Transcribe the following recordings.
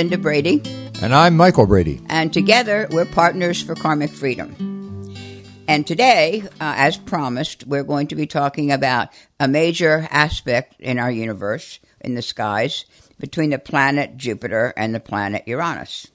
Linda Brady, And I'm Michael Brady. and together we're partners for karmic freedom. And today, uh, as promised, we're going to be talking about a major aspect in our universe, in the skies, between the planet Jupiter and the planet Uranus.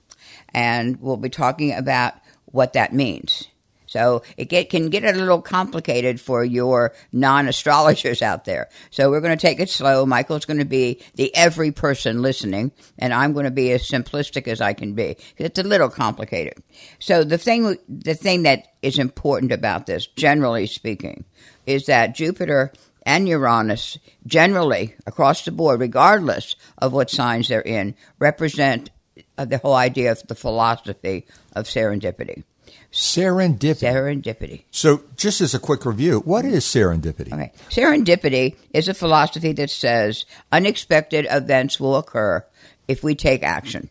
And we'll be talking about what that means. So it get, can get a little complicated for your non-astrologers out there. So we're going to take it slow. Michael's going to be the every person listening, and I'm going to be as simplistic as I can be. It's a little complicated. So the thing, the thing that is important about this, generally speaking, is that Jupiter and Uranus, generally across the board, regardless of what signs they're in, represent the whole idea of the philosophy of serendipity. Serendipity. Serendipity. so, just as a quick review, what is serendipity? Okay. Serendipity is a philosophy that says unexpected events will occur if we take action,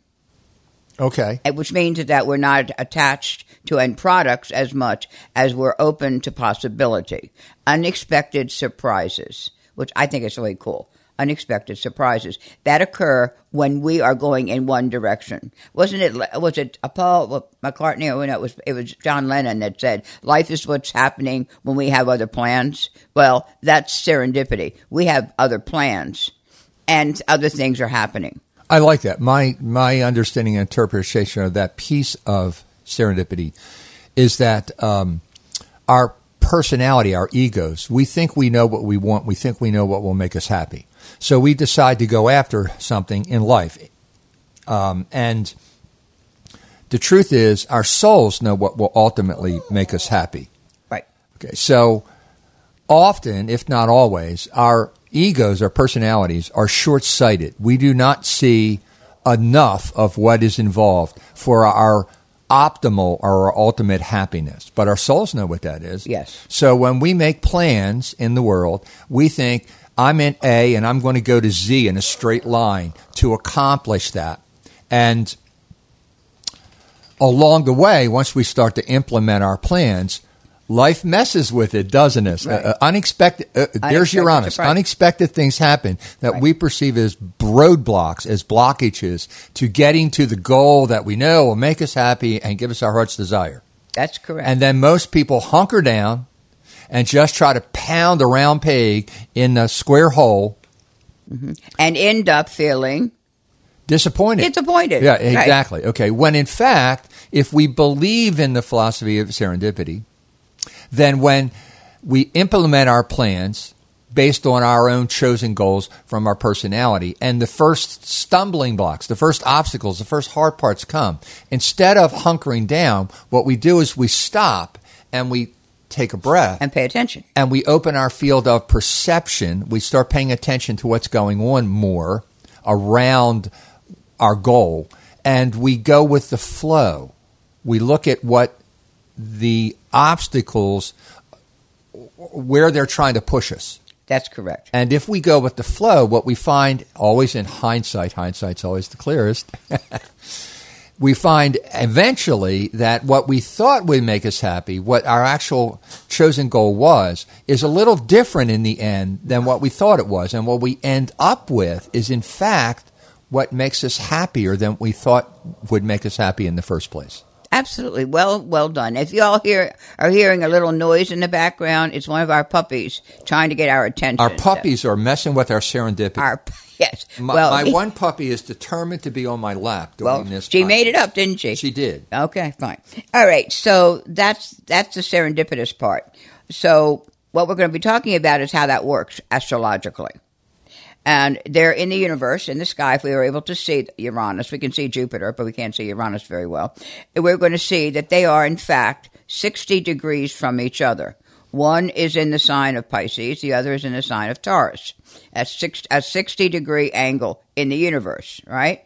Okay. which means that we're not attached to end products as much as we're open to possibility. Unexpected surprises, which I think is really cool. Unexpected surprises that occur when we are going in one direction. Wasn't it? Was it uh, Paul McCartney? Or no, it was. It was John Lennon that said, "Life is what's happening when we have other plans." Well, that's serendipity. We have other plans, and other things are happening. I like that. My my understanding and interpretation of that piece of serendipity is that um, our personality, our egos, we think we know what we want. We think we know what will make us happy. So we decide to go after something in life. Um, and the truth is, our souls know what will ultimately make us happy. Right. Okay, so often, if not always, our egos, our personalities are short sighted. We do not see enough of what is involved for our optimal or our ultimate happiness. But our souls know what that is. Yes. So when we make plans in the world, we think, I'm in A and I'm going to go to Z in a straight line to accomplish that. And along the way, once we start to implement our plans, life messes with it, doesn't it? Right. Uh, uh, unexpected. Uh, there's Uranus. surprise. Unexpected things happen that Right. we perceive as roadblocks, as blockages to getting to the goal that we know will make us happy and give us our heart's desire. That's correct. And then most people hunker down and just try to pound a round peg in a square hole, mm-hmm. and end up feeling disappointed. disappointed. Yeah, Right. exactly. Okay. When in fact, if we believe in the philosophy of serendipity, then when we implement our plans based on our own chosen goals from our personality, and the first stumbling blocks, the first obstacles, the first hard parts come, instead of hunkering down, what we do is we stop and we take a breath And pay attention. and we open our field of perception, we start paying attention to what's going on more around our goal, and we go with the flow. We look at what the obstacles, where they're trying to push us. That's correct. And if we go with the flow, what we find, always in hindsight, hindsight's always the clearest, we find eventually that what we thought would make us happy, what our actual chosen goal was, is a little different in the end than what we thought it was. And what we end up with is, in fact, what makes us happier than we thought would make us happy in the first place. Absolutely. Well, well done. If you all hear are hearing a little noise in the background, it's one of our puppies trying to get our attention. Our puppies are messing with our serendipity. Our yes. my, well, my he- one puppy is determined to be on my lap during well, this. she podcast. made it up, didn't she? She did. Okay, fine. All right. So that's that's the serendipitous part. So what we're going to be talking about is how that works astrologically. And they're in the universe, in the sky. If we were able to see Uranus, we can see Jupiter, but we can't see Uranus very well. We're going to see that they are, in fact, 60 degrees from each other. One is in the sign of Pisces, the other is in the sign of Taurus. At six, a 60 degree angle in the universe, right?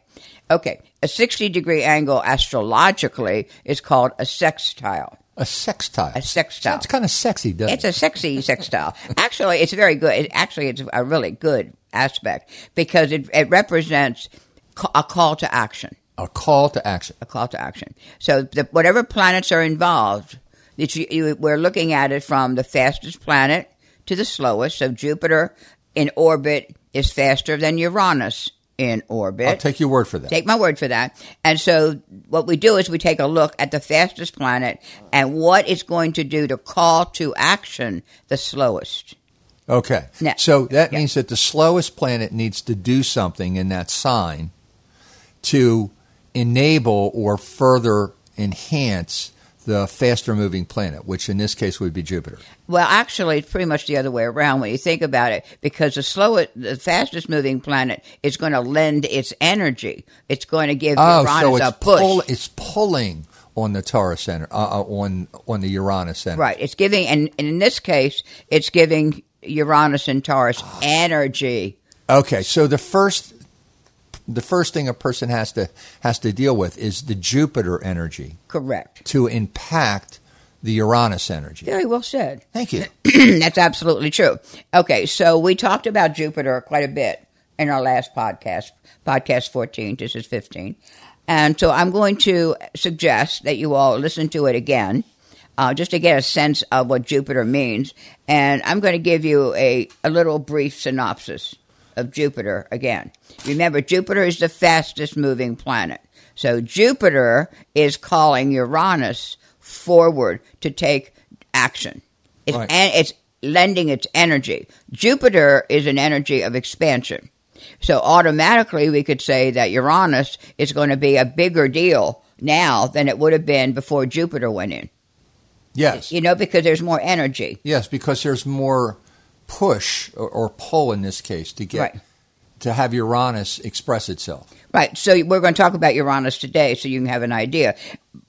Okay, a 60 degree angle astrologically is called a sextile. A sextile. A sextile. Sounds kind of sexy, doesn't it? It's a sexy sextile. Actually, it's very good. It, actually, it's a really good aspect because it, it represents a call to action. A call to action. A call to action. So, the, whatever planets are involved, it's, you, you, we're looking at it from the fastest planet to the slowest. So, Jupiter in orbit is faster than Uranus in orbit. I'll take your word for that. Take my word for that. And so what we do is we take a look at the fastest planet and what it's going to do to call to action the slowest. Okay. Now- so that yeah. means that the slowest planet needs to do something in that sign to enable or further enhance the faster moving planet, which in this case would be Jupiter. Well, actually, it's pretty much the other way around when you think about it, because the slowest, the fastest moving planet is going to lend its energy. It's going to give Oh, Uranus so a push. pull, it's pulling on the Taurus center, uh, uh, on on the Uranus center. Right. It's giving, and, and in this case, it's giving Uranus and Taurus energy. Okay, so the first the first thing a person has to has to deal with is the Jupiter energy Correct. to impact the Uranus energy. Very well said. Thank you. That's absolutely true. Okay, so we talked about Jupiter quite a bit in our last podcast, podcast 14. This is 15. And so I'm going to suggest that you all listen to it again, uh, just to get a sense of what Jupiter means. And I'm going to give you a, a little brief synopsis of Jupiter again. Remember, Jupiter is the fastest moving planet. So Jupiter is calling Uranus forward to take action. It's, Right. and it's lending its energy. Jupiter is an energy of expansion. So automatically we could say that Uranus is going to be a bigger deal now than it would have been before Jupiter went in. Yes. You know, because there's more energy. Yes, because there's more push or, or pull in this case to get Right. to have Uranus express itself. Right. So we're going to talk about Uranus today so you can have an idea.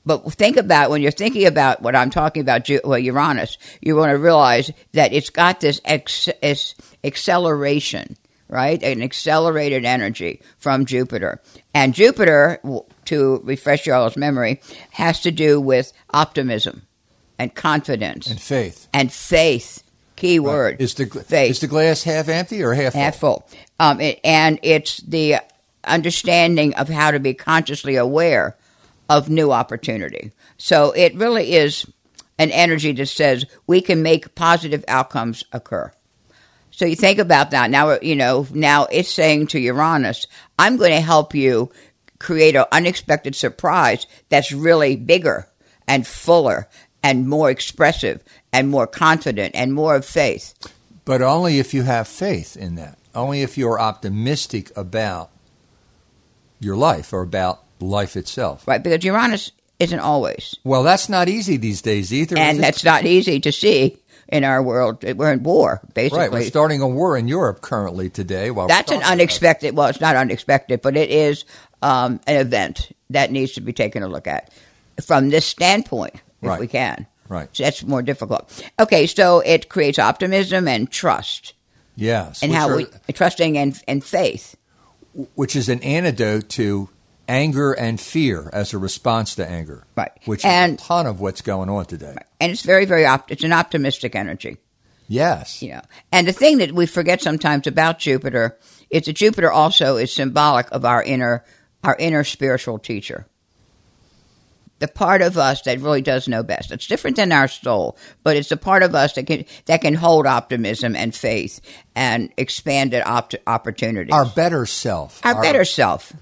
But think about when you're thinking about what I'm talking about, well, Uranus, You want to realize that it's got this ex- es- acceleration, right? An accelerated energy from Jupiter. And Jupiter, to refresh y'all's memory, has to do with optimism and confidence And faith. and faith. Key word. Is the faith is the glass half empty or half full? half full. Um, it, and it's the understanding of how to be consciously aware of new opportunity. So it really is an energy that says we can make positive outcomes occur. So you think about that now. You know now it's saying to Uranus, "I'm going to help you create an unexpected surprise that's really bigger and fuller and more expressive and more confident and more of faith." But only if you have faith in that. Only if you're optimistic about your life or about life itself. right? Because Uranus isn't always, Well, that's not easy these days either. and that's not easy to see in our world. We're in war, basically. right. We're starting a war in Europe currently today. While That's an talking about it. unexpected. Well, it's not unexpected, but it is um, an event that needs to be taken a look at from this standpoint, if Right. we can. Right. So that's more difficult. Okay, so it creates optimism and trust, Yes. and how are- we trusting and and faith. which is an antidote to anger and fear as a response to anger. Right. Which And- is a ton of what's going on today. And it's very, very opt- it's an optimistic energy. Yes. You know, and the thing that we forget sometimes about Jupiter is that Jupiter also is symbolic of our inner, our inner spiritual teacher. The part of us that really does know best. It's different than our soul, but it's the part of us that can that can hold optimism and faith and expanded opt- opportunities. Our better self. Our better self.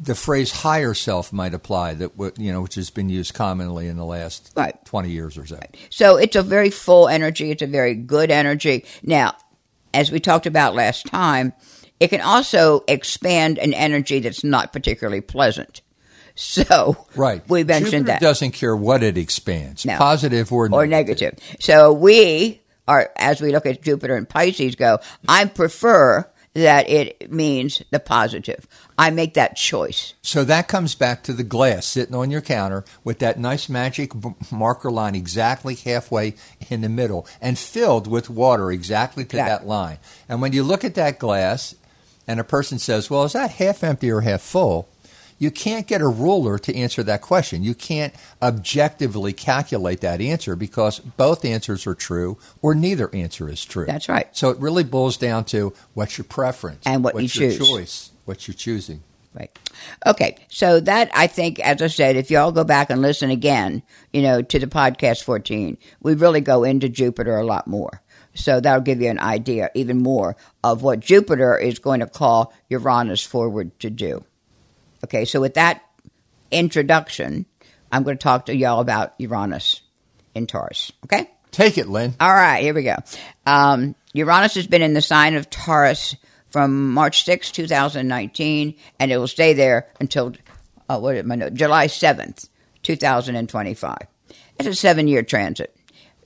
The phrase higher self might apply that you know which has been used commonly in the last Right. 20 years or so. So it's a very full energy. It's a very good energy. Now, as we talked about last time, it can also expand an energy that's not particularly pleasant. So Right. we mentioned Jupiter that doesn't care what it expands, No. positive or or negative. So we are, as we look at Jupiter and Pisces, go. I prefer that it means the positive. I make that choice. So that comes back to the glass sitting on your counter with that nice magic b- marker line exactly halfway in the middle and filled with water exactly to Exactly. that line. And when you look at that glass and a person says, Well, is that half empty or half full? You can't get a ruler to answer that question. You can't objectively calculate that answer because both answers are true or neither answer is true. That's right. So it really boils down to what's your preference And what what's you your choose. choice, what you're choosing. Right. Okay. So that I think, as I said, if y'all go back and listen again, you know, to the podcast 14, we really go into Jupiter a lot more. So that'll give you an idea even more of what Jupiter is going to call Uranus forward to do. Okay, so with that introduction, I'm going to talk to y'all about Uranus in Taurus. Okay? Take it, Lynn. All right, here we go. Um, Uranus has been in the sign of Taurus from March 6, 2019, and it will stay there until uh, what I know, July 7th, 2025. It's a seven year transit.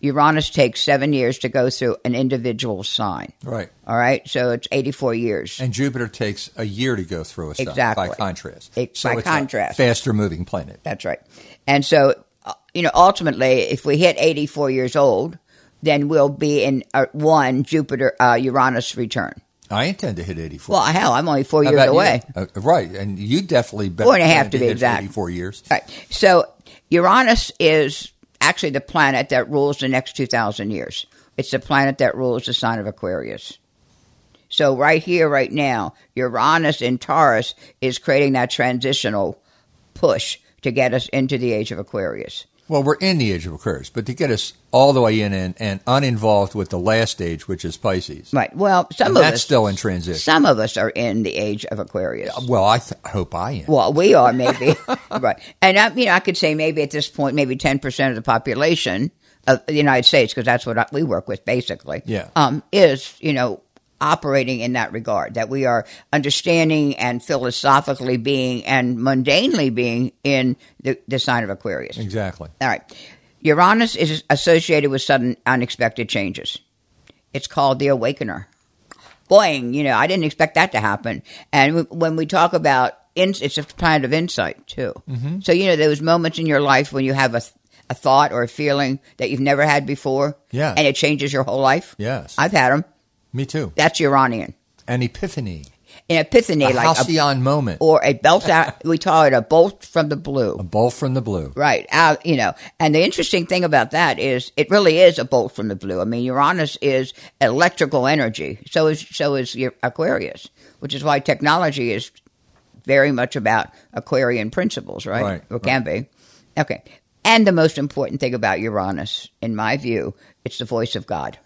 Uranus takes seven years to go through an individual sign. Right. All right, so it's 84 years. And Jupiter takes a year to go through a sign Exactly. by contrast. It- so by it's a contrast. faster moving planet. That's right. And so, uh, you know, ultimately, if we hit 84 years old, then we'll be in uh, one Jupiter uh, Uranus return. I intend to hit 84. Well, hell, I'm only four How years away. Uh, right, and you definitely better Four and a half to be exact. 84 years. Right. So Uranus is actually the planet that rules the next 2,000 years. It's the planet that rules the sign of Aquarius. So right here, right now, Uranus in Taurus is creating that transitional push to get us into the age of Aquarius. Well, we're in the age of Aquarius, but to get us all the way in and, and uninvolved with the last stage, which is Pisces, Right. Well, some and of that's us still in transition. some of us are in the age of Aquarius. well, I th- hope I am. Well, we are maybe right, and I, you know, I could say maybe at this point, maybe ten percent of the population of the United States, because that's what I, we work with, basically. Yeah. um, is you know operating in that regard that we are understanding and philosophically being and mundanely being in the, the sign of Aquarius. exactly. All right, Uranus is associated with sudden, unexpected changes. It's called the Awakener. Boing, you know, I didn't expect that to happen. And when we talk about, in, it's a planet of insight too. Mm-hmm. So you know, those moments in your life when you have a, a thought or a feeling that you've never had before, Yeah. and it changes your whole life. Yes. I've had them. Me too. That's Uranian. An epiphany, An epiphany, a like a, halcyon moment, or a bolt out. we call it a bolt from the blue. a bolt from the blue. Right. Out, you know, and the interesting thing about that is it really is a bolt from the blue. I mean, Uranus is electrical energy. So is so is your Aquarius, which is why technology is very much about Aquarian principles, right? Right, Or can be. Okay. And the most important thing about Uranus, in my view, it's the voice of God.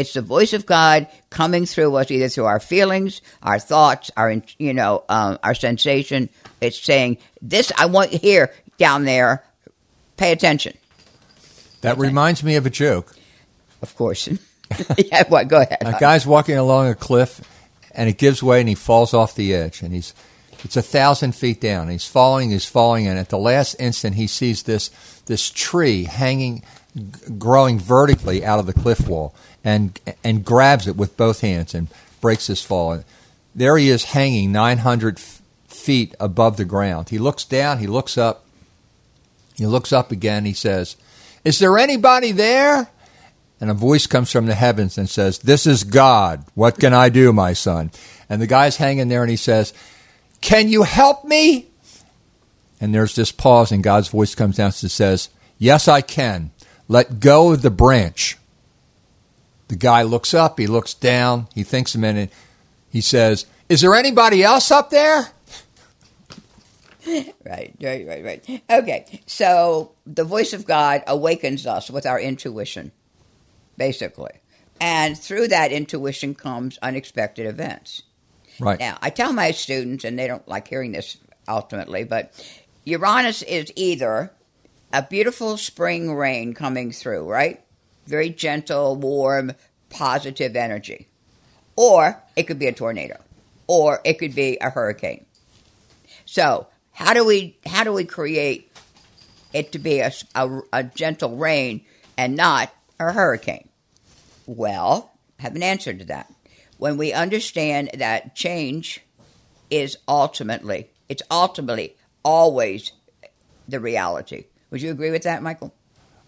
It's the voice of God coming through us, either through our feelings, our thoughts, our you know, um, our sensation. It's saying, "This I want you here, down there. Pay attention." That reminds me of a joke. Of course. yeah. What? Go ahead. A guy's walking along a cliff, and it gives way, and he falls off the edge, and he's it's a thousand feet down. He's falling, he's falling, and at the last instant, he sees this this tree hanging, g- growing vertically out of the cliff wall, and and grabs it with both hands and breaks his fall. And there he is, hanging nine hundred feet above the ground. He looks down, he looks up, he looks up again. He says, "Is there anybody there?" And a voice comes from the heavens and says, This is God. What can I do, my son? And the guy's hanging there and he says, Can you help me? And there's this pause, and God's voice comes down and says, Yes, I can. Let go of the branch. The guy looks up, he looks down, he thinks a minute. He says, Is there anybody else up there? Right, right, right, right. Okay, so the voice of God awakens us with our intuition, basically. And through that intuition comes unexpected events. Right. Now, I tell my students, and they don't like hearing this ultimately, but Uranus is either a beautiful spring rain coming through, right? Very gentle, warm, positive energy. Or it could be a tornado. Or it could be a hurricane. So, how do we how do we create it to be a, a, a gentle rain and not a hurricane? Well, I have an answer to that. When we understand that change is ultimately, it's ultimately always the reality. Would you agree with that, Michael?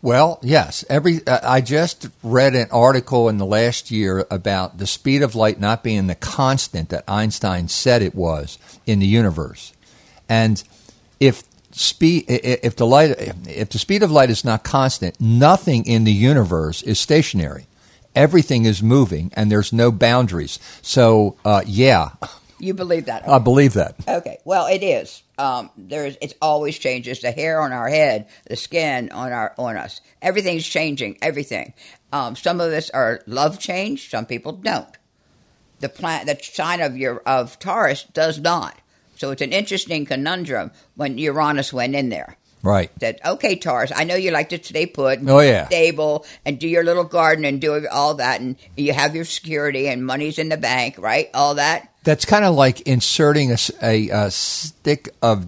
Well, yes. Every uh, I just read an article in the last year about the speed of light not being the constant that Einstein said it was in the universe, and if speed if the light if the speed of light is not constant, nothing in the universe is stationary. Everything is moving, and there's no boundaries. So, uh, yeah, You believe that? I believe that. Okay. Well, it is. Um, there's. It always changes. The hair on our head, the skin on our on us. Everything's changing. Everything. Um, some of us are love change. Some people don't. The plant, the sign of your of Taurus does not. So it's an interesting conundrum when Uranus went in there. Right. That okay, Taurus. I know you like to stay put, and Oh, yeah. stable, and do your little garden and do all that, and you have your security and money's in the bank, right? All that. That's kind of like inserting a stick of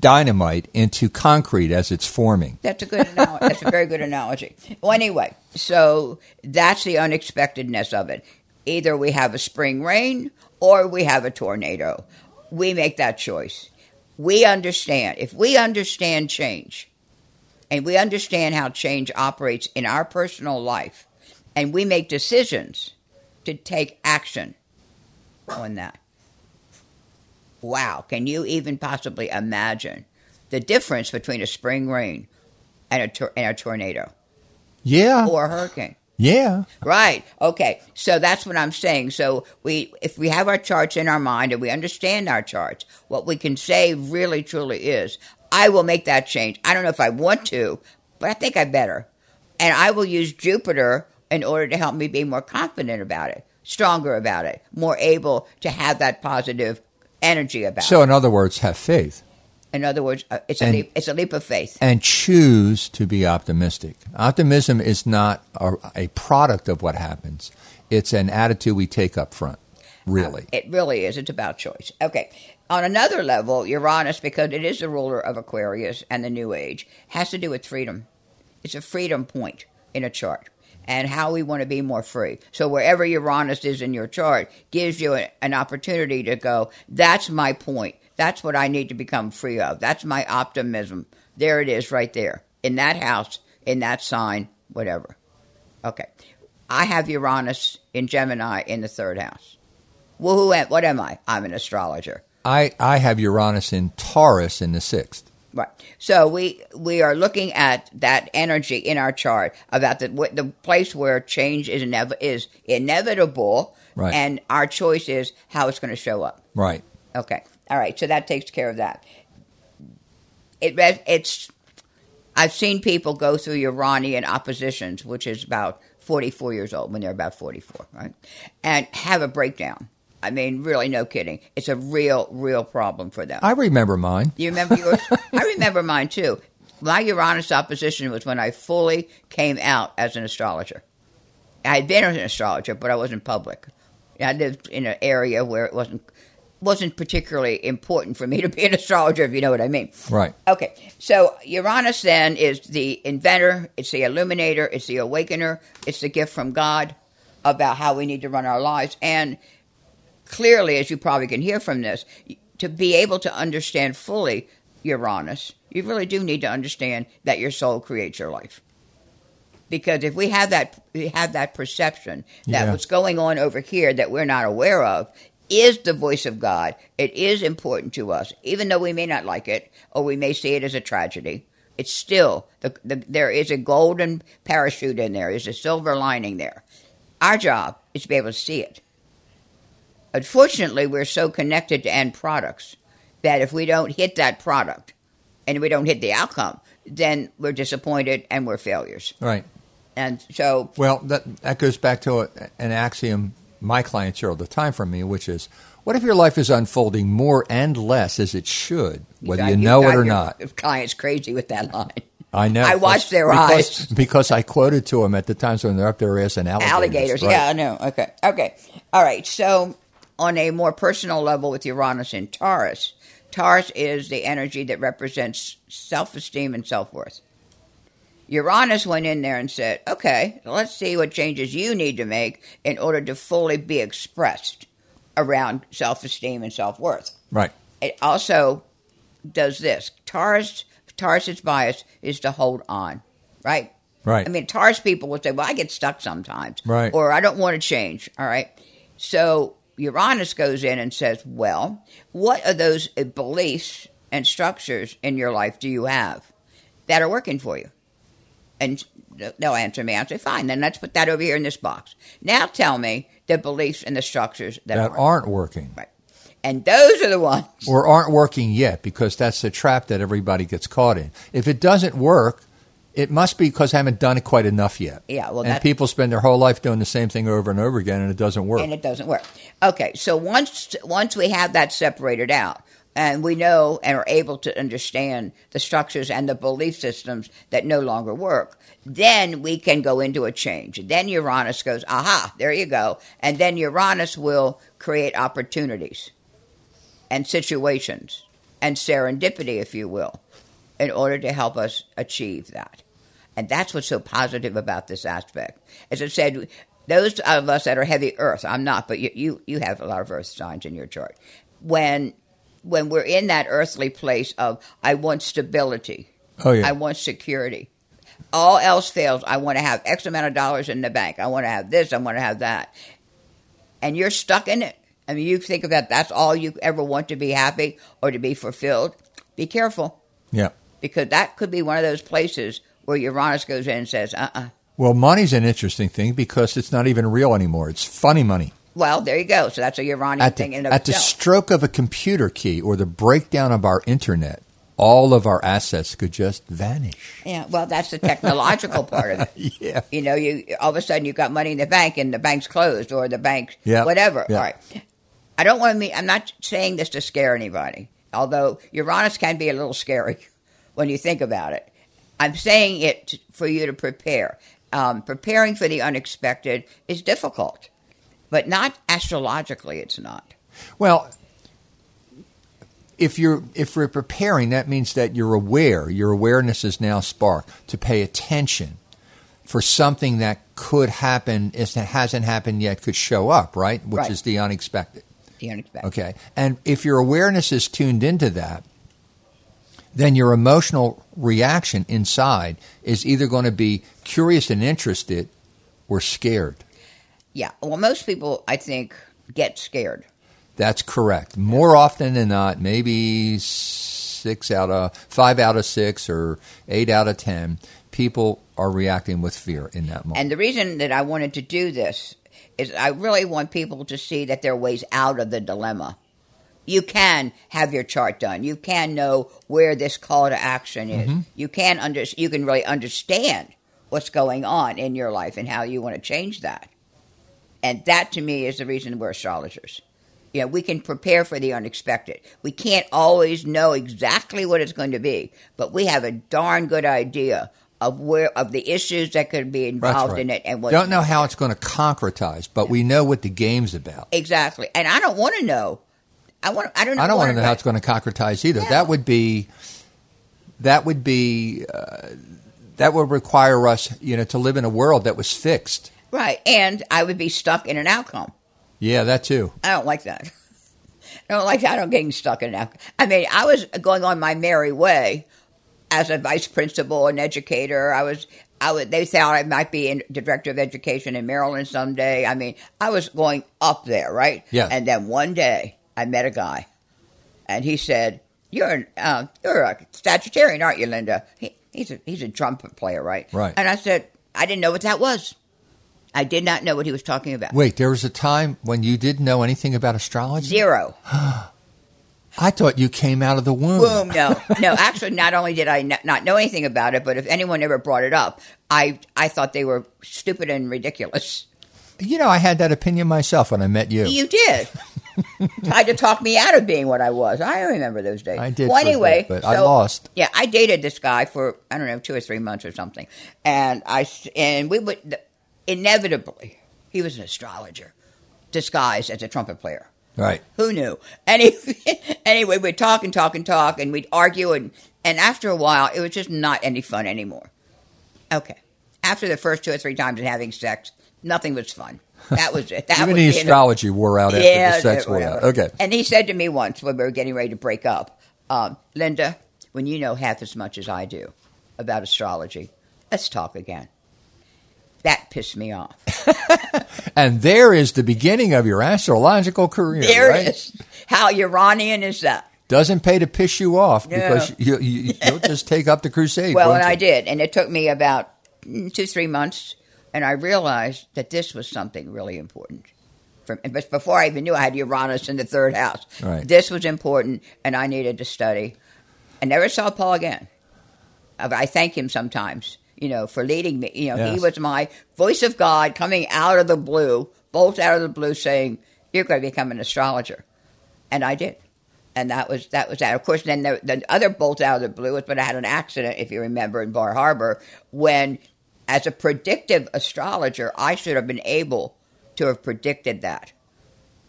dynamite into concrete as it's forming. That's a good. Analogy. that's a very good analogy. Well, anyway, so that's the unexpectedness of it. Either we have a spring rain or we have a tornado. We make that choice. We understand. If we understand change, and we understand how change operates in our personal life, and we make decisions to take action on that. Wow, can you even possibly imagine the difference between a spring rain and a, tor- and a tornado Yeah. or a hurricane? Yeah. Right. Okay. So that's what I'm saying. So we, if we have our charts in our mind and we understand our charts, what we can say really truly is, I will make that change. I don't know if I want to, but I think I better. And I will use Jupiter in order to help me be more confident about it, stronger about it, more able to have that positive energy about So, it. So in other words, have faith In other words, uh, it's a And- leap, it's a leap of faith. and choose to be optimistic. Optimism is not a, a product of what happens, it's an attitude we take up front, really. It really is. It's about choice. Okay. On another level, Uranus, because it is the ruler of Aquarius and the New Age, has to do with freedom. It's a freedom point in a chart and how we want to be more free. So wherever Uranus is in your chart gives you a, an opportunity to go, that's my point. That's what I need to become free of. That's my optimism. There it is right there in that house, in that sign, whatever. Okay. I have Uranus in Gemini in the third house. Well, who am, what am I? I'm an astrologer. I, I have Uranus in Taurus in the sixth. Right. So we we are looking at that energy in our chart about the the place where change is inev- is inevitable, Right. and our choice is how it's going to show up. Right. Okay. All right. So that takes care of that. It it's I've seen people go through Uranian oppositions, which is about 44 years old when they're about 44, right? And have a breakdown. I mean, really, no kidding. It's a real, real problem for them. I remember mine. You remember yours? I remember mine too. My Uranus opposition was when I fully came out as an astrologer. I had been an astrologer, but I wasn't public. I lived in an area where it wasn't wasn't particularly important for me to be an astrologer, if you know what I mean. Right. Okay, so Uranus then is the inventor, it's the illuminator, it's the awakener, it's the gift from God about how we need to run our lives. And clearly, as you probably can hear from this, to be able to understand fully Uranus, you really do need to understand that your soul creates your life. Because if we have that we have that perception that Yeah. what's going on over here that we're not aware of is the voice of God, it is important to us, even though we may not like it or we may see it as a tragedy. It's still the, the, there is a golden parachute in there. There's a silver lining there. Our job is to be able to see it. Unfortunately, we're so connected to end products that if we don't hit that product and we don't hit the outcome, then we're disappointed and we're failures. Right. And so, Well, that that goes back to a, an axiom my clients hear all the time from me, which is, "What if your life is unfolding more and less as it should, whether you got- know it or not?" Clients crazy with that line. I know. I watched their because, eyes. because I quoted to them at the times when they're up their ass and alligators. Alligators. right. Yeah, I know. Okay. Okay. All right. So, on a more personal level with Uranus and Taurus, Taurus is the energy that represents self esteem and self worth. Uranus went in there and said, okay, let's see what changes you need to make in order to fully be expressed around self esteem and self worth. Right. It also does this. Taurus, Taurus's bias is to hold on, right? Right. I mean, Taurus people will say, well, I get stuck sometimes. Right. Or I don't want to change. All right. So Uranus goes in and says, well, what are those beliefs and structures in your life do you have that are working for you? And they'll answer me. I'll say, fine, then let's put that over here in this box. Now tell me the beliefs and the structures that, that aren't. aren't working. Right. And those are the ones. or aren't working yet because that's the trap that everybody gets caught in. If it doesn't work, it must be because I haven't done it quite enough yet. Yeah, well, and people spend their whole life doing the same thing over and over again, and it doesn't work. and it doesn't work. Okay, so once once we have that separated out, and we know and are able to understand the structures and the belief systems that no longer work, then we can go into a change. Then Uranus goes, aha, there you go, and then Uranus will create opportunities and situations and serendipity, if you will, in order to help us achieve that. And that's what's so positive about this aspect. As I said, those of us that are heavy earth, I'm not, but you, you, you have a lot of earth signs in your chart. When, when we're in that earthly place of, I want stability, Oh, yeah. I want security. All else fails, I want to have X amount of dollars in the bank. I want to have this, I want to have that. And you're stuck in it. I mean, you think about that's all you ever want to be happy or to be fulfilled. Be careful yeah. because that could be one of those places where Uranus goes in and says, uh uh Well, money's an interesting thing because it's not even real anymore. It's funny money. Well, there you go. So that's a Uranian At thing the, of at the stroke of a computer key or the breakdown of our internet, all of our assets could just vanish. yeah, well, that's the technological part of it. Yeah. You know, you all of a sudden you've got money in the bank and the bank's closed or the bank, Yeah, whatever. yeah. All right. I don't want to mean, I'm not saying this to scare anybody, although Uranus can be a little scary when you think about it. I'm saying it for you to prepare. Um, preparing for the unexpected is difficult, but not astrologically, it's not. Well, if you're if we're preparing, that means that you're aware. Your awareness is now sparked to pay attention for something that could happen, is that hasn't happened yet, could show up, right? Which Right. is the unexpected. The unexpected. Okay, and if your awareness is tuned into that, then your emotional reaction inside is either going to be curious and interested or scared. Yeah. Well, most people, I think, get scared. That's correct. More often than not, maybe six out of five out of six or eight out of ten, people are reacting with fear in that moment. And the reason that I wanted to do this is I really want people to see that there are ways out of the dilemma. You can have your chart done. You can know where this call to action is. Mm-hmm. You can under, you can really understand what's going on in your life and how you want to change that. And that to me is the reason we're astrologers. You know, we can prepare for the unexpected. We can't always know exactly what it's going to be, but we have a darn good idea of where of the issues that could be involved right. in it and what Don't know how it's going to concretize, but we know what the game's about. exactly. And I don't want to know. I want. I don't. I don't want to know how it's going to concretize either. No. That would be that would be uh, that would require us, you know, to live in a world that was fixed. Right, and I would be stuck in an outcome. Yeah, that too. I don't like that. I don't like that. I don't getting stuck in an outcome. I mean, I was going on my merry way as a vice principal and educator. I was. I would. They thought I might be in, director of education in Maryland someday. I mean, I was going up there, right? Yeah. And then one day, I met a guy, and he said, "You're an, uh, you're a Sagittarian, aren't you, Linda?" He, he's a he's a trumpet player, right? Right. And I said, "I didn't know what that was. I did not know what he was talking about. Wait, there was a time when you didn't know anything about astrology. Zero. I thought you came out of the womb. Boom. No, no. Actually, not only did I n- not know anything about it, but if anyone ever brought it up, I I thought they were stupid and ridiculous. You know, I had that opinion myself when I met you. You did. Tried to talk me out of being what I was. I remember those days. I did Well, anyway, but I lost. Yeah, I dated this guy for I don't know two or three months or something, and I and we would inevitably he was an astrologer disguised as a trumpet player. Right. Who knew? Any, anyway, we'd talk and talk and talk, and we'd argue, and, and after a while, it was just not any fun anymore. Okay. After the first two or three times of having sex, nothing was fun. That was it. That Even was the end astrology wore out after yeah, the sex wore out. Okay. And he said to me once when we were getting ready to break up, um, Linda, when you know half as much as I do about astrology, let's talk again. That pissed me off. And there is the beginning of your astrological career. There right? is. How Uranian is that? Doesn't pay to piss you off No. because you, you, you'll just take up the crusade. Well, and I did, and it took me about mm, two, three months, and I realized that this was something really important. But before I even knew I had Uranus in the third house. Right. This was important, and I needed to study. I never saw Paul again. I thank him sometimes, you know, for leading me. You know, he was my voice of God coming out of the blue, bolt out of the blue, saying, "You're going to become an astrologer," and I did. And that was that was that. Of course, then the, the other bolt out of the blue was when I had an accident, if you remember, in Bar Harbor, when, as a predictive astrologer, I should have been able to have predicted that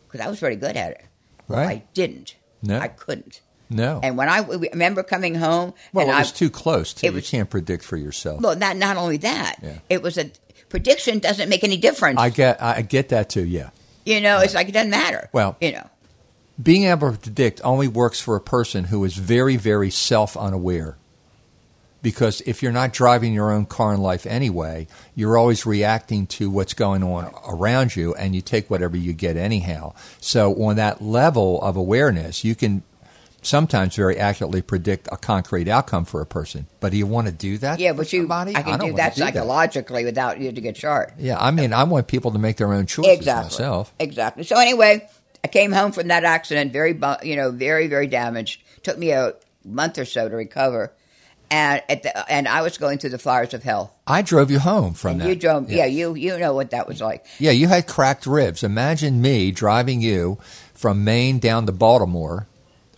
because I was very good at it. Right. I didn't. No. I couldn't. No. And when I remember coming home, well, it I, was too close. To, it you was- can't predict for yourself. well, not not only that, Yeah. it was a prediction doesn't make any difference. I get. I get that too. Yeah. you know, it's like it doesn't matter. Well- you know, being able to predict only works for a person who is very, very self unaware. Because if you're not driving your own car in life anyway, you're always reacting to what's going on around you and you take whatever you get anyhow. So, on that level of awareness, you can sometimes very accurately predict a concrete outcome for a person. But do you want to do that? yeah, but you, somebody? I can don't do that do psychologically without you to get shot. Yeah, I mean, I want people to make their own choices Exactly. myself. Exactly. So anyway, I came home from that accident very, you know, very, very damaged. Took me a month or so to recover, and at the, and I was going through the fires of hell. I drove you home from And that. you drove, yeah. you you know what that was like. Yeah, you had cracked ribs. Imagine me driving you from Maine down to Baltimore,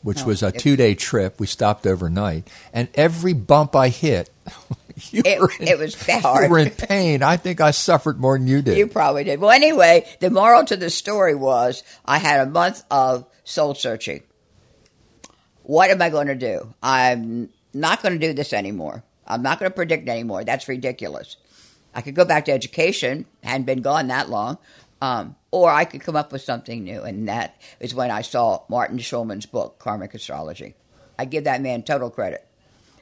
which Oh, was a two day trip. We stopped overnight, and every bump I hit, you It- were in, it was You hard. were in pain. I think I suffered more than you did. You probably did. Well, anyway, the moral to the story was I had a month of soul searching. What am I going to do? I'm not going to do this anymore. I'm not going to predict anymore. That's ridiculous. I could go back to education, hadn't been gone that long, um, or I could come up with something new. And that is when I saw Martin Schulman's book, Karmic Astrology. I give that man total credit.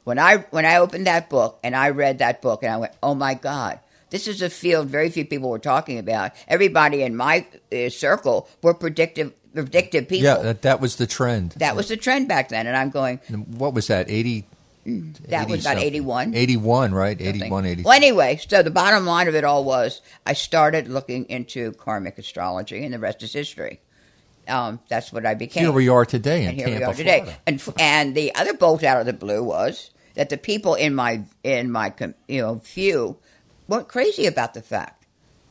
When I when I opened that book and I read that book and I went, oh my God, this is a field very few people were talking about. Everybody in my uh, circle were predictive predictive people. yeah, that, that was the trend. that was the trend back then, and I'm going. what was that? Eighty. That was about 80 81. Eighty-one, right? something. Eighty-one, eighty. Well, anyway, so the bottom line of it all was I started looking into karmic astrology, and the rest is history. Um, that's what I became. Here we are today in and here Tampa, we are today. Florida. And and the other bolt out of the blue was that the people in my in my you know view weren't crazy about the fact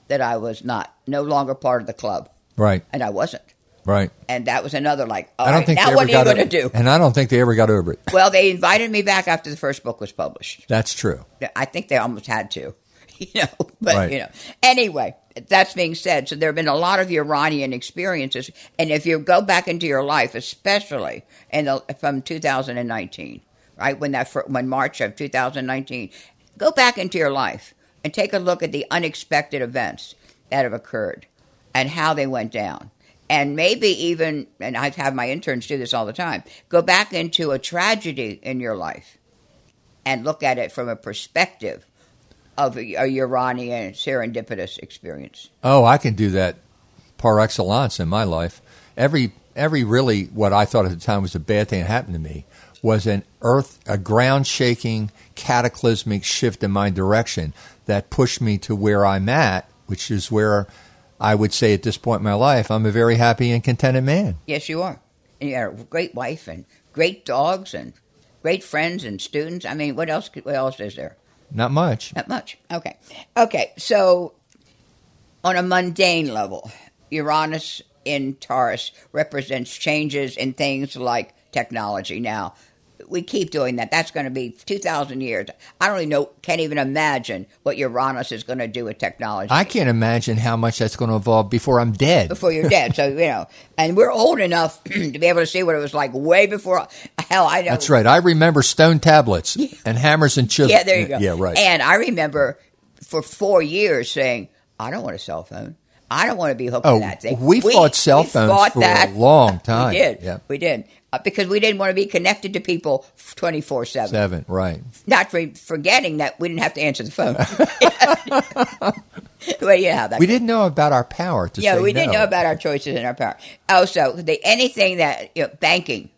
that I was not no longer part of the club, Right, and I wasn't. Right. And that was another like, all I don't right, think now what are you going to do? And I don't think they ever got over it. Well, they invited me back after the first book was published. That's true. I think they almost had to, you know. But Right. you know, anyway, that's being said. So there have been a lot of Uranian experiences, and if you go back into your life, especially in the, from 2019, right when that when March of 2019, go back into your life and take a look at the unexpected events that have occurred and how they went down. And maybe even, and I have had my interns do this all the time, go back into a tragedy in your life and look at it from a perspective of a, a Uranian serendipitous experience. Oh, I can do that par excellence in my life. Every every really what I thought at the time was a bad thing that happened to me was an earth a ground shaking cataclysmic shift in my direction that pushed me to where I'm at, which is where I would say at this point in my life I'm a very happy and contented man. Yes, you are. And you got a great wife and great dogs and great friends and students. I mean, what else? What else is there? Not much. Not much. Okay. Okay. So, on a mundane level, Uranus in Taurus represents changes in things like technology. Now, we keep doing that. That's going to be 2,000 years. I don't even know, can't even imagine what Uranus is going to do with technology. I can't imagine how much that's going to evolve before I'm dead. before you're dead. So, you know, and we're old enough to be able to see what it was like way before. Hell, I know. That's right. I remember stone tablets and hammers and chisels. Yeah, there you go. Yeah, right. And I remember for four years saying, I don't want a cell phone. I don't want to be hooked Oh, to that thing. we fought cell we phones fought for that. a long time. We did. Yeah. We did. Uh, because we didn't want to be connected to people 24 7. Seven, right. Not for, forgetting that we didn't have to answer the phone. well, how that We didn't know about our power to yeah, we didn't know about our choices and our power. Also, the, anything that you know, banking,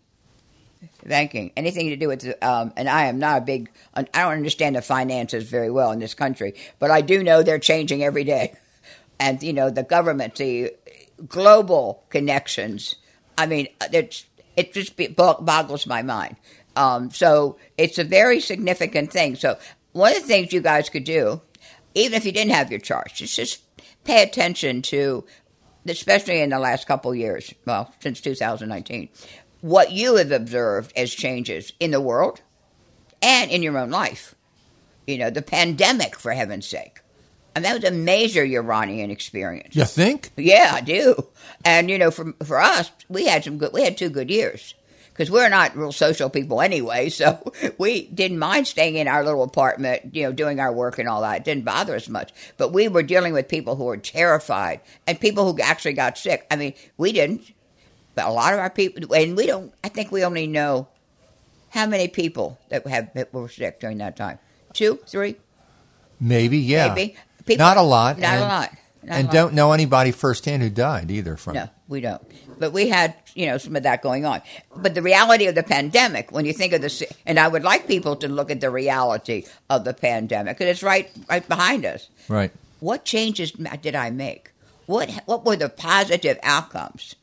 banking, anything to do with, um, and I am not a big, I don't understand the finances very well in this country, but I do know they're changing every day, and you know the government, the global connections. I mean, it's it just boggles my mind. Um, so it's a very significant thing. So one of the things you guys could do, even if you didn't have your charts, is just pay attention to, especially in the last couple years, well, since 2019, what you have observed as changes in the world and in your own life. You know, the pandemic, for heaven's sake. And that was a major Uranian experience. You think? Yeah, I do. And you know, for for us, we had some good. We had two good years because we're not real social people anyway. So we didn't mind staying in our little apartment, you know, doing our work and all that. It didn't bother us much. But we were dealing with people who were terrified and people who actually got sick. I mean, we didn't, but a lot of our people, and we don't. I think we only know how many people that have that were sick during that time. Two, three, maybe, yeah, maybe. People, not a lot. Not and, a lot. Not and a lot. don't know anybody firsthand who died either from No, we don't. But we had, you know, some of that going on. But the reality of the pandemic, when you think of the, and I would like people to look at the reality of the pandemic, because it's right, right behind us. Right. What changes did I make? What, what were the positive outcomes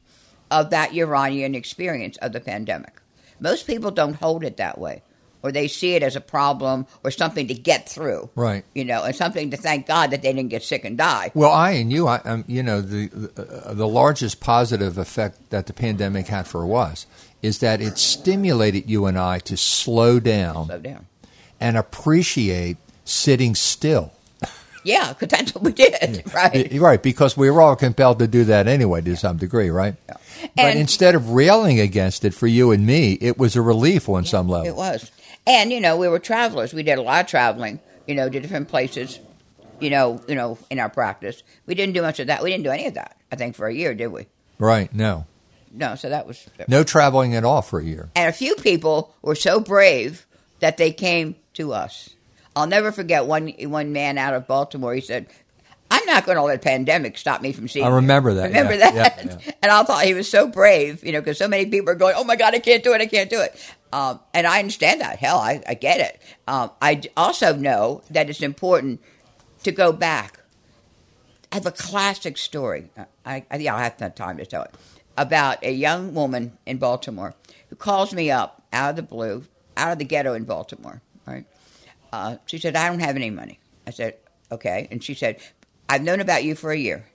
of that Uranian experience of the pandemic? Most people don't hold it that way or they see it as a problem or something to get through. Right. You know, and something to thank God that they didn't get sick and die. Well, I and you, I, um, you know, the the, uh, the largest positive effect that the pandemic had for us is that it stimulated you and I to slow down, slow down, and appreciate sitting still. Yeah, because that's what we did, right? Right, because we were all compelled to do that anyway to some degree, right? Yeah. But instead of railing against it for you and me, it was a relief on yeah, some level. It was. And you know, we were travelers. We did a lot of traveling. You know, to different places. You know, you know, in our practice, we didn't do much of that. We didn't do any of that. I think for a year, did we? Right. No. No. So that was no traveling at all for a year. And a few people were so brave that they came to us. I'll never forget one one man out of Baltimore. He said, I'm not going to let pandemic stop me from seeing. I remember that. Remember yeah, that? Yeah, yeah. And I thought he was so brave, you know, because so many people are going, "Oh my God, I can't do it! I can't do it!" Um, and I understand that. Hell, I, I get it. Um, I also know that it's important to go back. I have a classic story. I, I yeah, I have no time to tell it about a young woman in Baltimore who calls me up out of the blue, out of the ghetto in Baltimore. Right? Uh, she said, "I don't have any money." I said, "Okay," and she said, I've known about you for a year.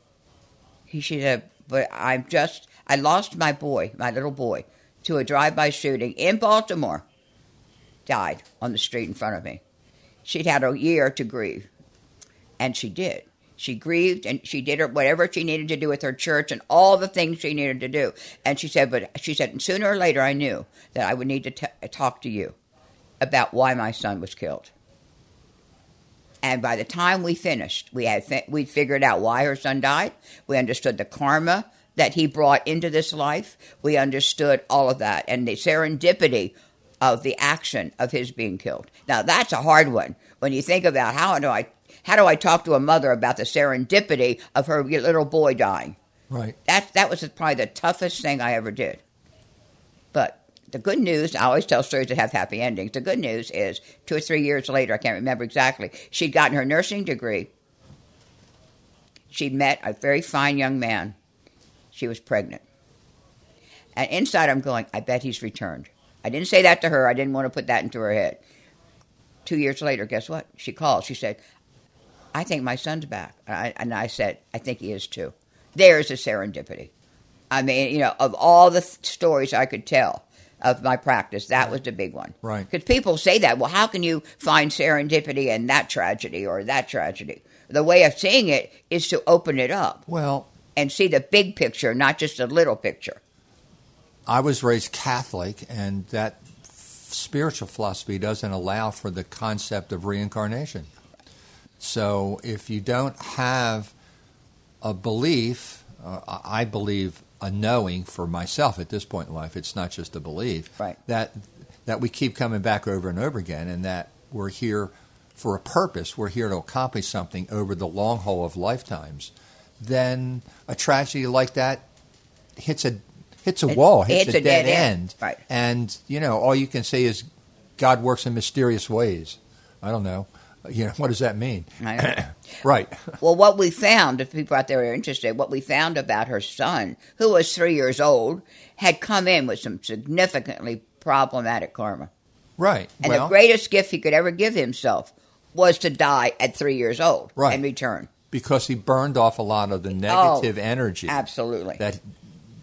He said, but I'm just, I lost my boy, my little boy, to a drive-by shooting in Baltimore. Died on the street in front of me. She'd had a year to grieve, and she did. She grieved and she did whatever she needed to do with her church and all the things she needed to do. And she said, but she said, sooner or later, I knew that I would need to t- talk to you about why my son was killed. And by the time we finished, we had fi- we figured out why her son died. We understood the karma that he brought into this life. We understood all of that and the serendipity of the action of his being killed. Now that's a hard one when you think about how do I how do I talk to a mother about the serendipity of her little boy dying? Right. That that was probably the toughest thing I ever did. But the good news, I always tell stories that have happy endings. The good news is two or three years later, I can't remember exactly, she'd gotten her nursing degree. She'd met a very fine young man. She was pregnant. And inside, I'm going, I bet he's returned. I didn't say that to her. I didn't want to put that into her head. Two years later, guess what? She called. She said, I think my son's back. And I, and I said, I think he is too. There's a serendipity. I mean, you know, of all the th- stories I could tell, of my practice. That was the big one. Right. Because people say that. Well, how can you find serendipity in that tragedy or that tragedy? The way of seeing it is to open it up. Well, and see the big picture, not just the little picture. I was raised Catholic, and that spiritual philosophy doesn't allow for the concept of reincarnation. So if you don't have a belief, uh, I believe a knowing for myself at this point in life. It's not just a belief. Right. That that we keep coming back over and over again, and that we're here for a purpose. We're here to accomplish something over the long haul of lifetimes. Then a tragedy like that hits a hits a it, wall, hits, hits a, dead, dead end. end. Right. And you know, all you can say is God works in mysterious ways. I don't know. You know, what does that mean? Right. Well, what we found, if people out there are interested, what we found about her son, who was three years old, had come in with some significantly problematic karma. Right. And well, the greatest gift he could ever give himself was to die at three years old Right. and return. Because he burned off a lot of the oh, negative Oh, energy Absolutely. that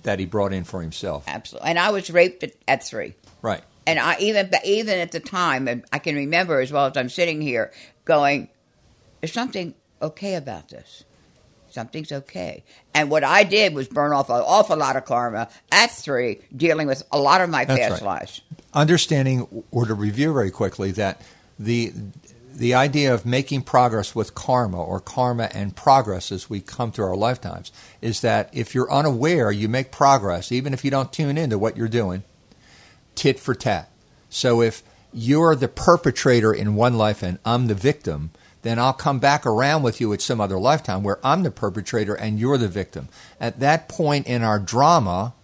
that he brought in for himself. Absolutely. And I was raped at, at three. Right. And I even even at the time, and I can remember as well as I'm sitting here going, "There's something okay about this. Something's okay." And what I did was burn off an awful lot of karma at three, dealing with a lot of my That's past right. lives. understanding or to review very quickly that the the idea of making progress with karma or karma and progress as we come through our lifetimes is that if you're unaware you make progress even if you don't tune into what you're doing tit for tat. So if you're the perpetrator in one life and I'm the victim then I'll come back around with you at some other lifetime where I'm the perpetrator and you're the victim. At that point in our drama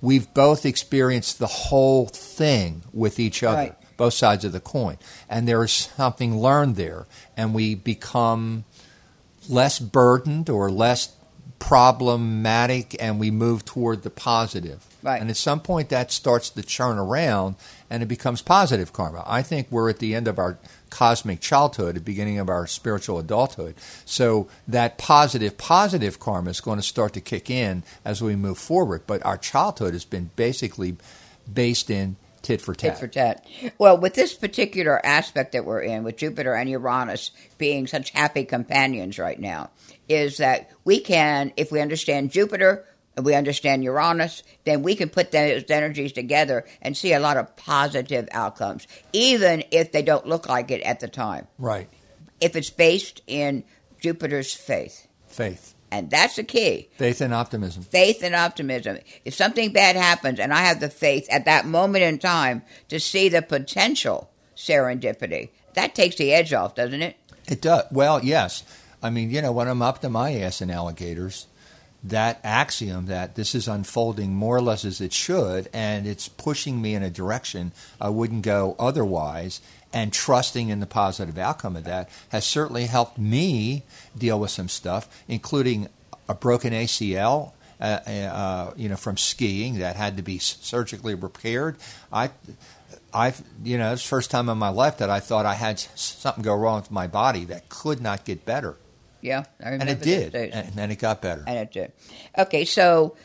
we've both experienced the whole thing with each other, Right. Both sides of the coin. And there is something learned there. And we become less burdened or less problematic and we move toward the positive. Right. And at some point that starts to churn around and it becomes positive karma. I think we're at the end of our cosmic childhood, the beginning of our spiritual adulthood. So that positive, positive karma is going to start to kick in as we move forward. But our childhood has been basically based in tit for tat. Tit for tat. Well, with this particular aspect that we're in, with Jupiter and Uranus being such happy companions right now, is that we can, if we understand Jupiter and we understand Uranus, then we can put those energies together and see a lot of positive outcomes, even if they don't look like it at the time. Right. If it's based in Jupiter's faith. Faith. And that's the key Faith and optimism. faith and optimism. If something bad happens, and I have the faith at that moment in time to see the potential serendipity, that takes the edge off, doesn't it? It does. Well, yes. I mean, you know, when I'm up to my ass in alligators, that axiom that this is unfolding more or less as it should, and it's pushing me in a direction I wouldn't go otherwise, and trusting in the positive outcome of that has certainly helped me deal with some stuff, including a broken ACL. Uh, uh, you know, from skiing that had to be surgically repaired. I, I've, you know, it's the first time in my life that I thought I had something go wrong with my body that could not get better, Yeah, I remember and it did, and then it got better. And it did. Okay, so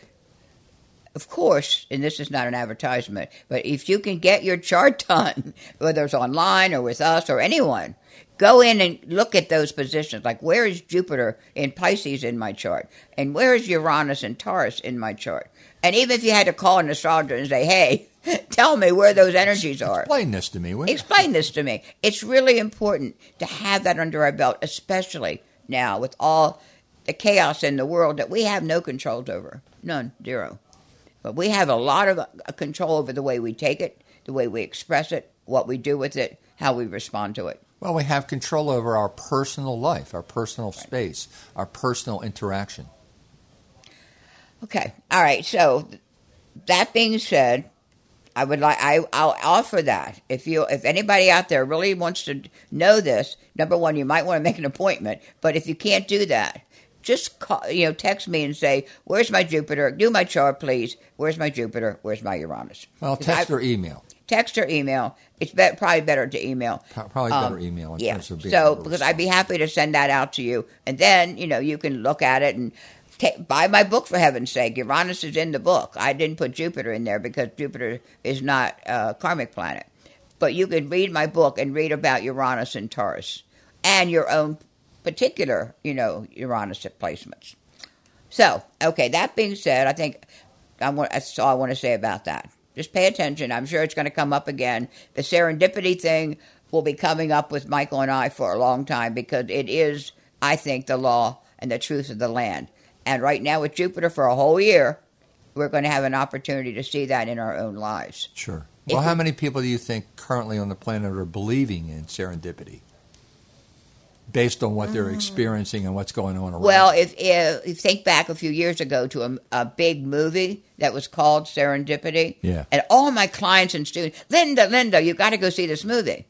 of course, and this is not an advertisement, but if you can get your chart done, whether it's online or with us or anyone, go in and look at those positions. Like, where is Jupiter in Pisces in my chart? And where is Uranus and Taurus in my chart? And even if you had to call an astrologer and say, hey, tell me where those energies are. Explain this to me, will you? Explain this to me. It's really important to have that under our belt, especially now with all the chaos in the world that we have no controls over. None, zero. But we have a lot of uh, control over the way we take it, the way we express it, what we do with it, how we respond to it. Well, we have control over our personal life, our personal space, our personal interaction. Okay. All right. So that being said, I would like I I'll offer that if you if anybody out there really wants to know this. Number one, you might want to make an appointment, but if you can't do that, just call, you know text me and say where's my Jupiter? Do my chart, please. Where's my Jupiter? Where's my Uranus? Well, text I- or email. text or email. It's be- probably better to email. Probably better um, email in yeah. terms of being so because I'd be happy to send that out to you, and then you know you can look at it and buy my book for heaven's sake. Uranus is in the book. I didn't put Jupiter in there because Jupiter is not a karmic planet. But you can read my book and read about Uranus and Taurus and your own particular, you know, Uranus placements. So, okay, that being said, I think I want, that's all I want to say about that. Just pay attention. I'm sure it's going to come up again. The serendipity thing will be coming up with Michael and I for a long time because it is, I think, the law and the truth of the land. And right now, with Jupiter for a whole year, we're going to have an opportunity to see that in our own lives. Sure. If Well, how we- many people do you think currently on the planet are believing in serendipity? Based on what they're experiencing and what's going on around. Mm. Well, if, if you think back a few years ago to a, a big movie that was called Serendipity, Yeah. and all my clients and students, Linda, Linda, you got to go see this movie.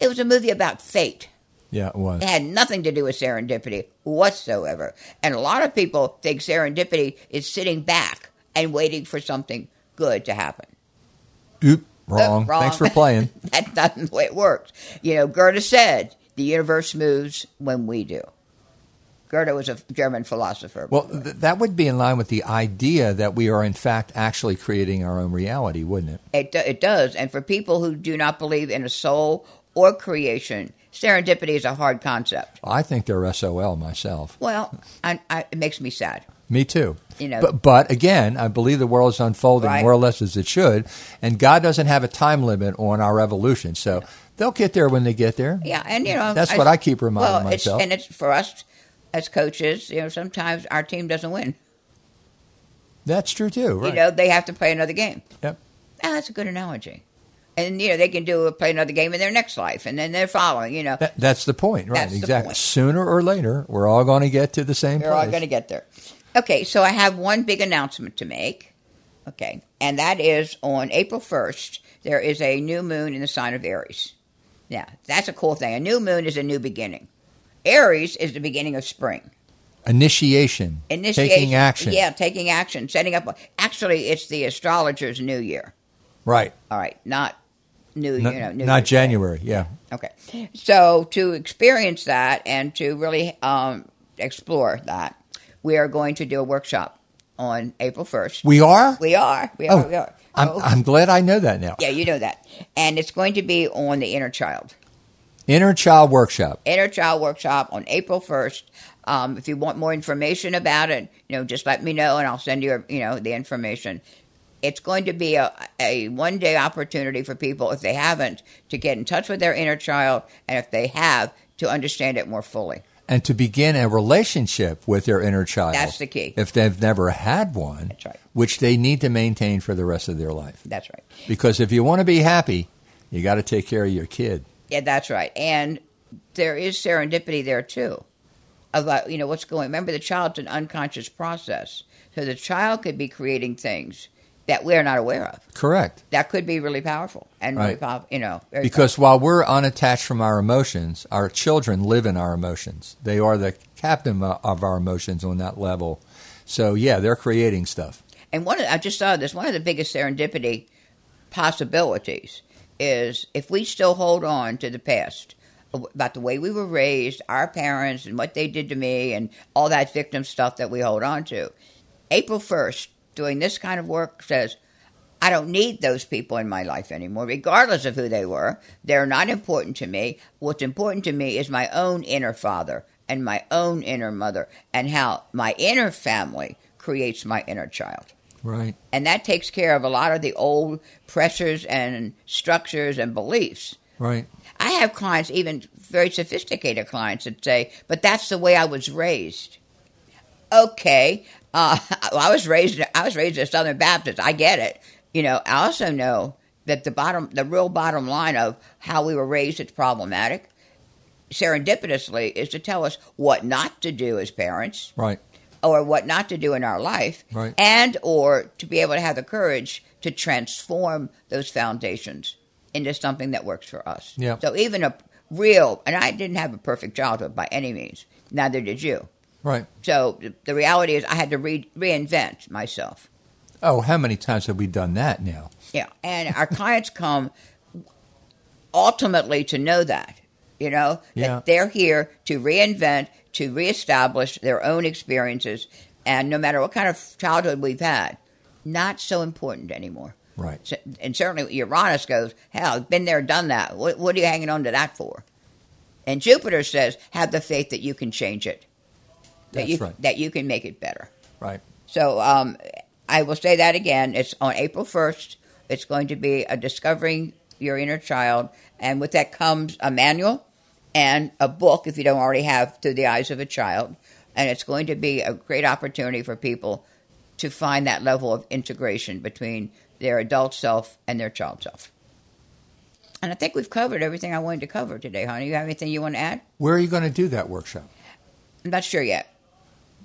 It was a movie about fate. Yeah, it was. It had nothing to do with serendipity whatsoever. And a lot of people think serendipity is sitting back and waiting for something good to happen. Oop, wrong. Uh, wrong. Thanks for playing. That's not the way it works. You know, Goethe said the universe moves when we do. Goethe was a German philosopher. Well, th- that would be in line with the idea that we are, in fact, actually creating our own reality, wouldn't it? It, do- it does. And for people who do not believe in a soul or creation, serendipity is a hard concept. I think they're SOL myself. Well, I, I, it makes me sad. Me too. You know. but, but again, I believe the world is unfolding Right. more or less as it should, and God doesn't have a time limit on our evolution. So they'll get there when they get there. Yeah, and you know That's what I keep reminding well, myself. It's, and it's for us as coaches. You know, sometimes our team doesn't win. That's true too. Right. You know, they have to play another game. Yep. Ah, that's a good analogy. And you know, they can do play another game in their next life, and then they're following. You know, That, that's the point, right? That's exactly. point. Sooner or later, we're all going to get to the same We're place. all going to get there. Okay, so I have one big announcement to make. Okay, and that is on April 1st, there is a new moon in the sign of Aries. Yeah, that's a cool thing. A new moon is a new beginning. Aries is the beginning of spring. Initiation, Initiation, taking action. Yeah, taking action, setting up. Actually, it's the astrologer's new year. Right. All right, not new. Not, you know, new not Year's Day. January. Yeah. Okay. So to experience that and to really um, explore that, we are going to do a workshop on April 1st. We are? We are. We Oh, are. We are. I'm, Oh, I'm glad I know that now. yeah, you know that. And it's going to be on the inner child. Inner Child Workshop. Inner child workshop on April 1st. Um, if you want more information about it, you know, just let me know and I'll send you, you know, the information. It's going to be a, a one day opportunity for people, if they haven't, to get in touch with their inner child, and if they have, to understand it more fully. And to begin a relationship with their inner child. That's the key. If they've never had one, That's right. Which they need to maintain for the rest of their life. That's right. Because if you want to be happy, you got to take care of your kid. Yeah, that's right. And there is serendipity there too. About you know what's going. Remember, the child's an unconscious process, so the child could be creating things that we're not aware of. Correct. That could be really powerful and really Right. pow- you know Because while we're unattached from our emotions, our children live in our emotions. They are the captain of our emotions on that level. So, yeah, they're creating stuff. And one, of, I just saw this. One of the biggest serendipity possibilities is if we still hold on to the past uh, about the way we were raised, our parents, and what they did to me, and all that victim stuff that we hold on to. April first, doing this kind of work says. I don't need those people in my life anymore, regardless of who they were. They're not important to me. What's important to me is my own inner father and my own inner mother, and how my inner family creates my inner child Right. and that takes care of a lot of the old pressures and structures and beliefs. Right. I have clients, even very sophisticated clients, that say, "But that's the way I was raised." Okay, uh, I was raised. I was raised a Southern Baptist. I get it. You know, I also know that the bottom, the real bottom line of how we were raised is problematic. Serendipitously, is to tell us what not to do as parents, Right. Or what not to do in our life Right. and or to be able to have the courage to transform those foundations into something that works for us Yeah. so even a real and i didn't have a perfect childhood by any means neither did you Right. so the- reality is i had to re- reinvent myself Oh, how many times have we done that now? yeah and our clients come ultimately to know that you know Yeah. that they're here to reinvent to reestablish their own experiences and no matter what kind of childhood we've had not so important anymore Right. So- and certainly uranus goes hell been there done that what, what are you hanging on to that for and jupiter says have the faith that you can change it that That's you right. that you can make it better Right. so um, I will say that again. It's on April 1st. It's going to be a Discovering Your Inner Child. And with that comes a manual and a book, if you don't already have, Through the Eyes of a Child. And it's going to be a great opportunity for people to find that level of integration between their adult self and their child self. And I think we've covered everything I wanted to cover today, honey. You have anything you want to add? Where are you going to do that workshop? I'm not sure yet.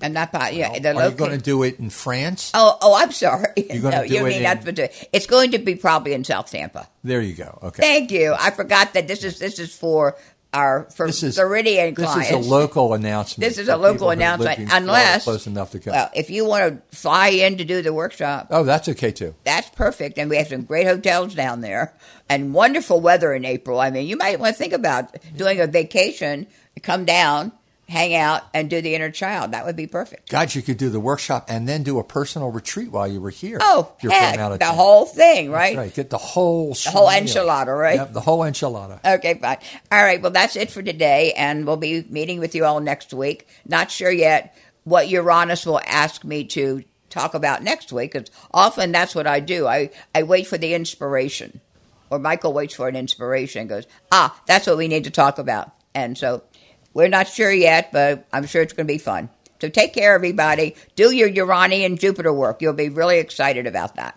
I'm not. po- Yeah, the are you going to do it in France? Oh, oh, I'm sorry. You're gonna no, do you it mean in- what it's going to be probably in South Tampa. There you go. Okay. Thank you. I forgot that this is this is for our for This is Floridian This is a local announcement. This is a local people who live announcement, unless- close enough to come. well, if you want to fly in to do the workshop, oh, that's okay too. that's perfect. And we have some great hotels down there and wonderful weather in April. I mean, you might want to think about doing a vacation, come down, hang out, and do the inner child. That would be perfect. God, you could do the workshop and then do a personal retreat while you were here. Oh, heck, out of the town. whole thing, right? That's right. Get the whole The whole enchilada, right? Yep, the whole enchilada. Okay, fine. All right. Well, that's it for today, and we'll be meeting with you all next week. Not sure yet what Uranus will ask me to talk about next week, because often that's what I do. I, I wait for the inspiration, or Michael waits for an inspiration and goes, ah, that's what we need to talk about. And so we're not sure yet, but I'm sure it's going to be fun. So take care, everybody. Do your Uranian Jupiter work. You'll be really excited about that.